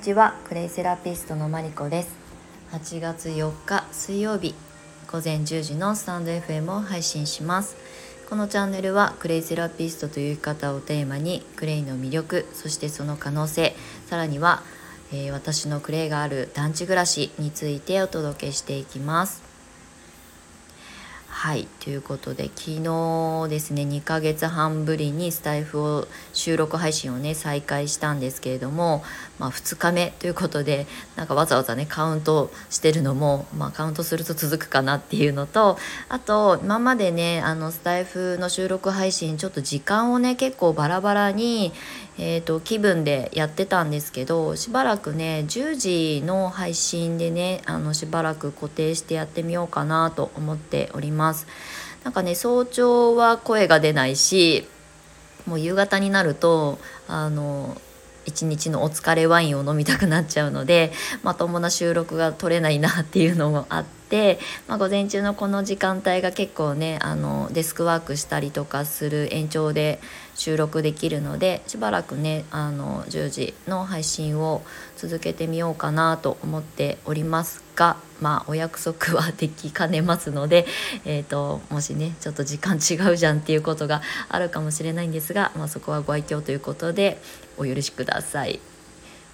ちはクレイセラピストのマリコです。8月4日水曜日午前10時のスタンド FM を配信します。このチャンネルはクレイセラピストという生き方をテーマにクレイの魅力そしてその可能性さらには、えー、私のクレイがある団地暮らしについてお届けしていきます。はいということで昨日ですね2ヶ月半ぶりにスタイフを収録配信をね再開したんですけれども、まあ、2日目ということでなんかわざわざねカウントしてるのも、まあ、カウントすると続くかなっていうのとあと今までねあのスタイフの収録配信ちょっと時間をね結構バラバラに、えーと、気分でやってたんですけどしばらくね10時の配信でねあのしばらく固定してやってみようかなと思っております。なんかね早朝は声が出ないしもう夕方になるとあの一日のお疲れワインを飲みたくなっちゃうのでまともな収録が取れないなっていうのもあって、まあ、午前中のこの時間帯が結構ねあのデスクワークしたりとかする延長で収録できるのでしばらくねあの10時の配信を続けてみようかなと思っておりますがまあお約束はできかねますので、えーと、もしねちょっと時間違うじゃんっていうことがあるかもしれないんですが、まあ、そこはご愛嬌ということでお許しください。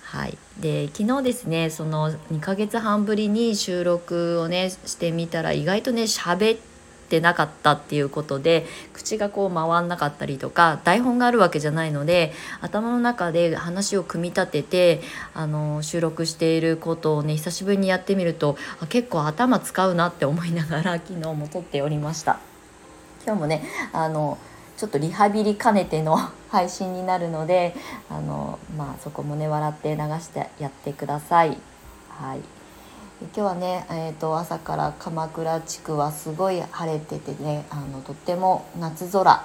はい、で昨日ですねその2ヶ月半ぶりに収録をねしてみたら意外とね喋ってなかったっていうことで口がこう回んなかったりとか台本があるわけじゃないので頭の中で話を組み立ててあの収録していることをね久しぶりにやってみるとあ結構頭使うなって思いながら昨日も撮っておりました。今日もねあのちょっとリハビリ兼ねての配信になるのであの、まあ、そこもね笑って流してやってください。はい今日はね、えーと、朝から鎌倉地区はすごい晴れててねあのとっても夏空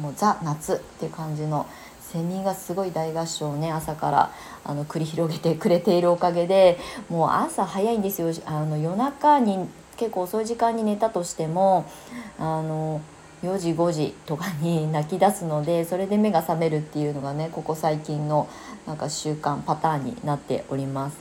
もうザ夏っていう感じのセミがすごい大合唱をね朝からあの繰り広げてくれているおかげでもう朝早いんですよあの夜中に結構遅い時間に寝たとしてもあの4時5時とかに泣き出すので それで目が覚めるっていうのがねここ最近のなんか習慣パターンになっております。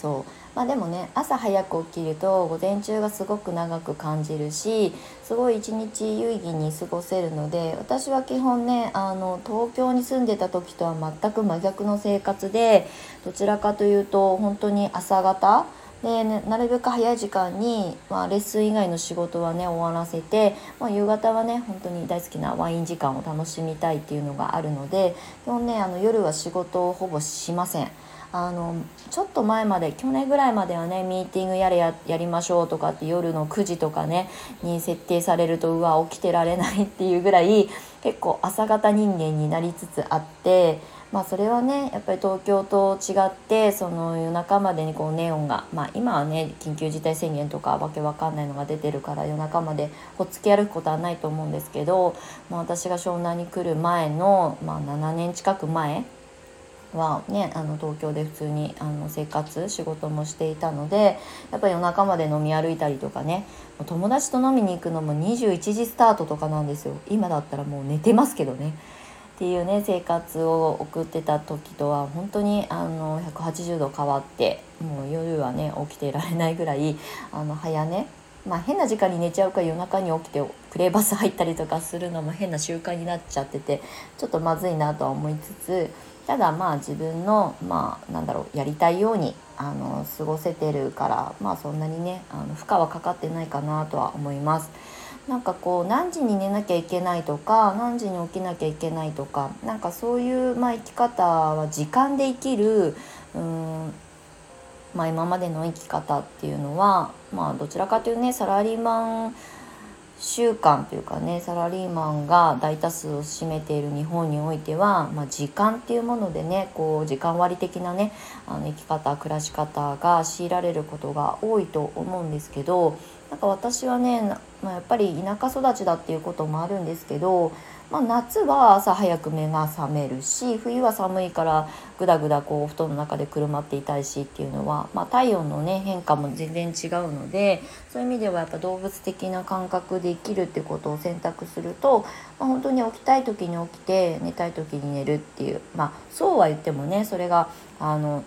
そうまあ、でもね朝早く起きると午前中がすごく長く感じるしすごい一日有意義に過ごせるので私は基本ねあの東京に住んでた時とは全く真逆の生活でどちらかというと本当に朝方で、ね、なるべく早い時間に、まあ、レッスン以外の仕事はね終わらせて、まあ、夕方はね本当に大好きなワイン時間を楽しみたいっていうのがあるので基本ねあの夜は仕事をほぼしません。あのちょっと前まで去年ぐらいまではねミーティングやれややりましょうとかって夜の9時とかねに設定されるとうわ起きてられないっていうぐらい結構朝方人間になりつつあってまあそれはねやっぱり東京と違ってその夜中までにこうネオンがまあ今はね緊急事態宣言とかわけわかんないのが出てるから夜中までほっつき歩くことはないと思うんですけど、まあ、私が湘南に来る前の、まあ、7年近く前はねあの東京で普通にあの生活仕事もしていたのでやっぱり夜中まで飲み歩いたりとかね友達と飲みに行くのも21時スタートとかなんですよ。今だったらもう寝てますけどね。っていうね生活を送ってた時とは本当にあの180度変わってもう夜はね起きていられないぐらいあの早寝まあ、変な時間に寝ちゃうか夜中に起きてクレーバス入ったりとかするのも変な習慣になっちゃっててちょっとまずいなとは思いつつただまあ自分のまあなんだろうやりたいようにあの過ごせてるからまあそんなにねあの負荷はかかってないかなとは思います。なんかこう何時に寝なきゃいけないとか何時に起きなきゃいけないとかなんかそういう、まあ、生き方は時間で生きるうんまあ、今までの生き方っていうのは、まあ、どちらかというねサラリーマン習慣というかねサラリーマンが大多数を占めている日本においては、まあ、時間っていうものでねこう時間割的なねあの生き方暮らし方が強いられることが多いと思うんですけどなんか私はね、まあ、やっぱり田舎育ちだっていうこともあるんですけどまあ、夏は朝早く目が覚めるし冬は寒いからぐだぐだこう布団の中でくるまっていたいしっていうのは、まあ、体温のね変化も全然違うのでそういう意味ではやっぱ動物的な感覚で生きるってことを選択すると、まあ、本当に起きたい時に起きて寝たい時に寝るっていうまあそうは言ってもねそれがあの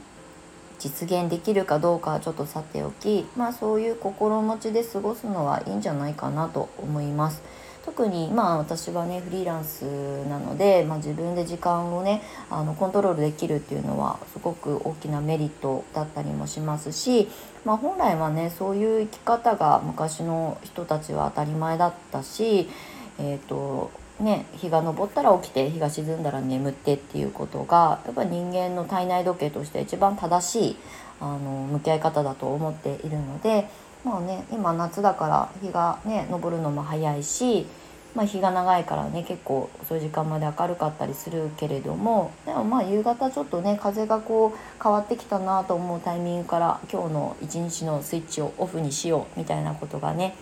実現できるかどうかはちょっとさておきまあそういう心持ちで過ごすのはいいんじゃないかなと思います。特にまあ私はねフリーランスなので、まあ、自分で時間をねあのコントロールできるっていうのはすごく大きなメリットだったりもしますし、まあ、本来はねそういう生き方が昔の人たちは当たり前だったし、えーとね、日が昇ったら起きて日が沈んだら眠ってっていうことがやっぱ人間の体内時計として一番正しいあの向き合い方だと思っているので。まあね今夏だから日がね昇るのも早いし、まあ、日が長いからね結構遅い時間まで明るかったりするけれどもでもまあ夕方ちょっとね風がこう変わってきたなと思うタイミングから今日の一日のスイッチをオフにしようみたいなことがね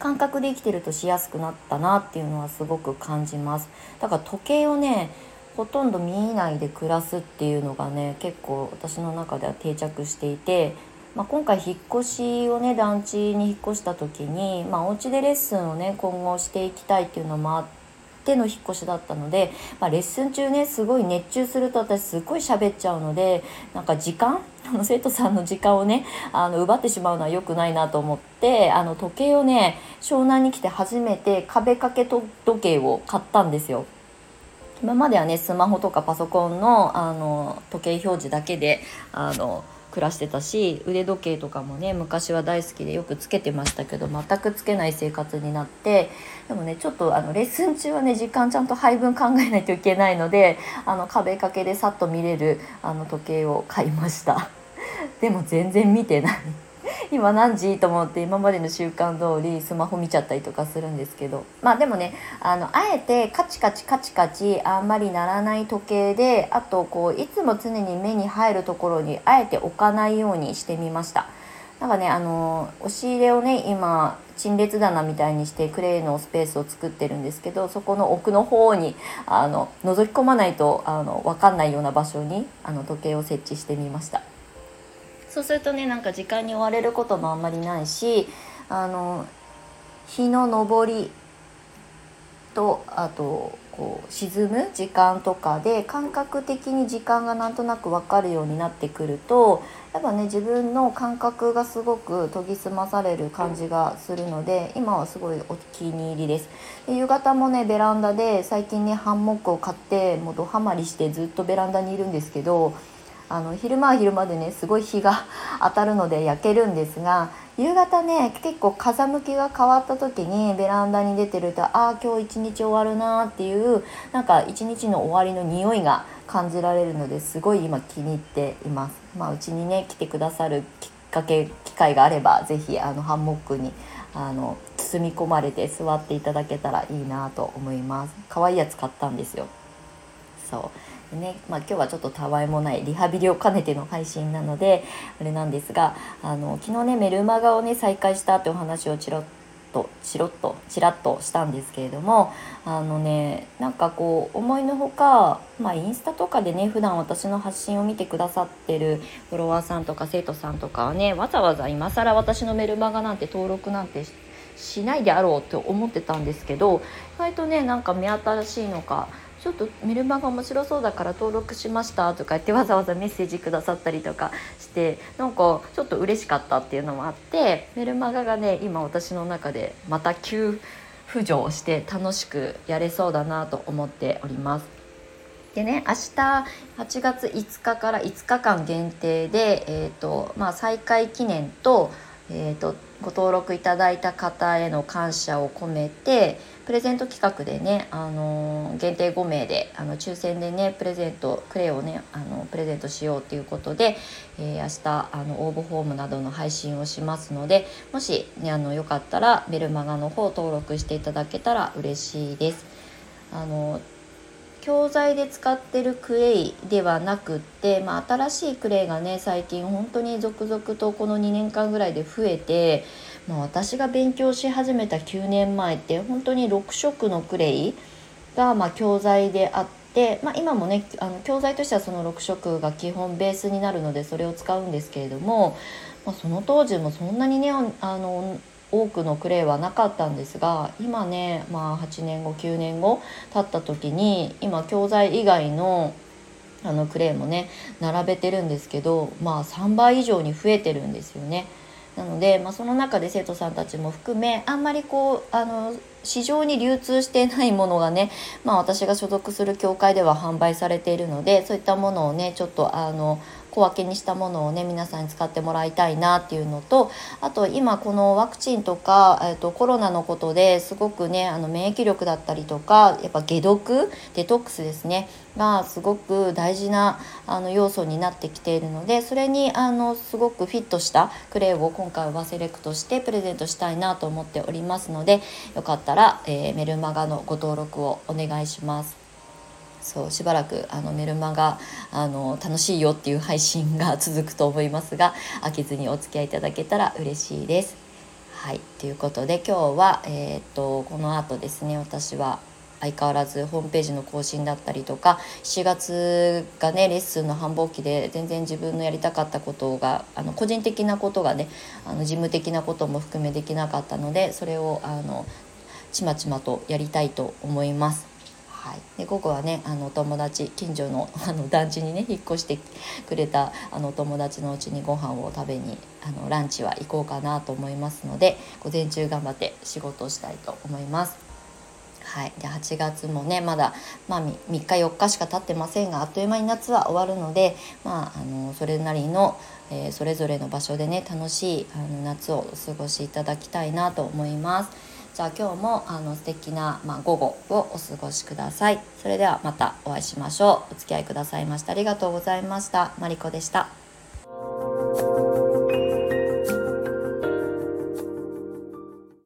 感覚で生きてるとしやすくなったなっていうのはすごく感じます。だから時計をねほとんど見えないで暮らすっていうのがね結構私の中では定着していてまあ、今回引っ越しをね団地に引っ越した時に、まあ、お家でレッスンをね今後していきたいっていうのもあっての引っ越しだったので、まあ、レッスン中ねすごい熱中すると私すっごい喋っちゃうのでなんか時間？あの生徒さんの時間をねあの奪ってしまうのは良くないなと思ってあの時計をね湘南に来て初めて壁掛け時計を買ったんですよ。今まではねスマホとかパソコンのあの時計表示だけであの暮らしてたし腕時計とかもね昔は大好きでよくつけてましたけど全くつけない生活になってでもねちょっとあのレッスン中はね時間ちゃんと配分考えないといけないのであの壁掛けでさっと見れるあの時計を買いました。でも全然見てない。今何時と思って今までの習慣通りスマホ見ちゃったりとかするんですけどまあでもねあのあえてカチカチカチカチあんまりならない時計であとこういつも常に目に入るところにあえて置かないようにしてみました。なんかねあの押し入れをね今陳列棚みたいにしてクレイのスペースを作ってるんですけどそこの奥の方にあの覗き込まないとあの分かんないような場所にあの時計を設置してみました。そうするとねなんか時間に追われることもあんまりないしあの日の昇りとあとこう沈む時間とかで感覚的に時間がなんとなく分かるようになってくるとやっぱね自分の感覚がすごく研ぎ澄まされる感じがするので今はすごいお気に入りです。で夕方もねベランダで最近ねハンモックを買ってもうドハマりしてずっとベランダにいるんですけどあの昼間は昼間でねすごい日が当たるので焼けるんですが夕方ね結構風向きが変わった時にベランダに出てるとああ今日一日終わるなっていうなんか一日の終わりの匂いが感じられるのですごい今気に入っています。まあ、うちにね来てくださるきっかけ機会があれば是非あのハンモックにあの包み込まれて座っていただけたらいいなと思います。可愛いやつ買ったんですよ。そうねまあ、今日はちょっとたわいもないリハビリを兼ねての配信なのであれなんですがあの昨日ねメルマガをね再開したってお話をチロッとチロッとチラッとしたんですけれどもあのねなんかこう思いのほか、まあ、インスタとかでね普段私の発信を見てくださってるフォロワーさんとか生徒さんとかはねわざわざ今更私のメルマガなんて登録なんてしないであろうと思ってたんですけど意外とねなんか目新しいのかちょっとメルマガ面白そうだから登録しましたとか言ってわざわざメッセージくださったりとかしてなんかちょっと嬉しかったっていうのもあってメルマガがね今私の中でまた急浮上して楽しくやれそうだなと思っております。でね明日8月5日から5日間限定で、えーとまあ、再開記念と,、えーとご登録いただいた方への感謝を込めてプレゼント企画でね、あの限定5名であの抽選でねプレゼントクレイをねあのプレゼントしようということで、えー、明日あの応募フォームなどの配信をしますのでもし、ね、あのよかったらメルマガの方登録していただけたら嬉しいです。あの教材で使ってるクレイではなくって、まあ、新しいクレイがね最近本当に続々とこの2年間ぐらいで増えてまあ、私が勉強し始めた9年前って本当に6色のクレイがま教材であって、まあ、今もねあの教材としてはその6色が基本ベースになるのでそれを使うんですけれども、まあ、その当時もそんなにねあの多くのクレイはなかったんですが今ね、まあ、8年後9年後経った時に今教材以外のあのクレーもね並べてるんですけどまあ3倍以上に増えてるんですよね。なので、まあ、その中で生徒さんたちも含めあんまりこうあの市場に流通してないものがね、まあ、私が所属する協会では販売されているのでそういったものをねちょっとあの小分けにしたものをね皆さんに使ってもらいたいなっていうのとあと今このワクチンとか、えーと、コロナのことですごくねあの免疫力だったりとかやっぱ解毒デトックスですねがすごく大事なあの要素になってきているのでそれにあのすごくフィットしたクレイを今回はセレクトしてプレゼントしたいなと思っておりますのでよかったら、えー、メルマガのご登録をお願いします。そうしばらくあのメルマガあの楽しいよっていう配信が続くと思いますが飽きずにお付き合いいただけたら嬉しいです。はいということで今日は、えー、っとこの後ですね私は相変わらずホームページの更新だったりとか7月がねレッスンの繁忙期で全然自分のやりたかったことがあの個人的なことがねあの事務的なことも含めできなかったのでそれをあのちまちまとやりたいと思います。はい、で午後はねあの友達近所の あの団地にね引っ越してくれたあの友達のうちにご飯を食べにあのランチは行こうかなと思いますので午前中頑張って仕事をしたいと思います。はい、で8月もねまだ、まあ、3日4日しか経ってませんがあっという間に夏は終わるので、まあ、あのそれなりの、えー、それぞれの場所でね楽しいあの夏をお過ごしいただきたいなと思います。じゃあ今日もあの素敵な、まあ、午後をお過ごしください。それではまたお会いしましょう。お付き合いくださいましてありがとうございました。マリコでした。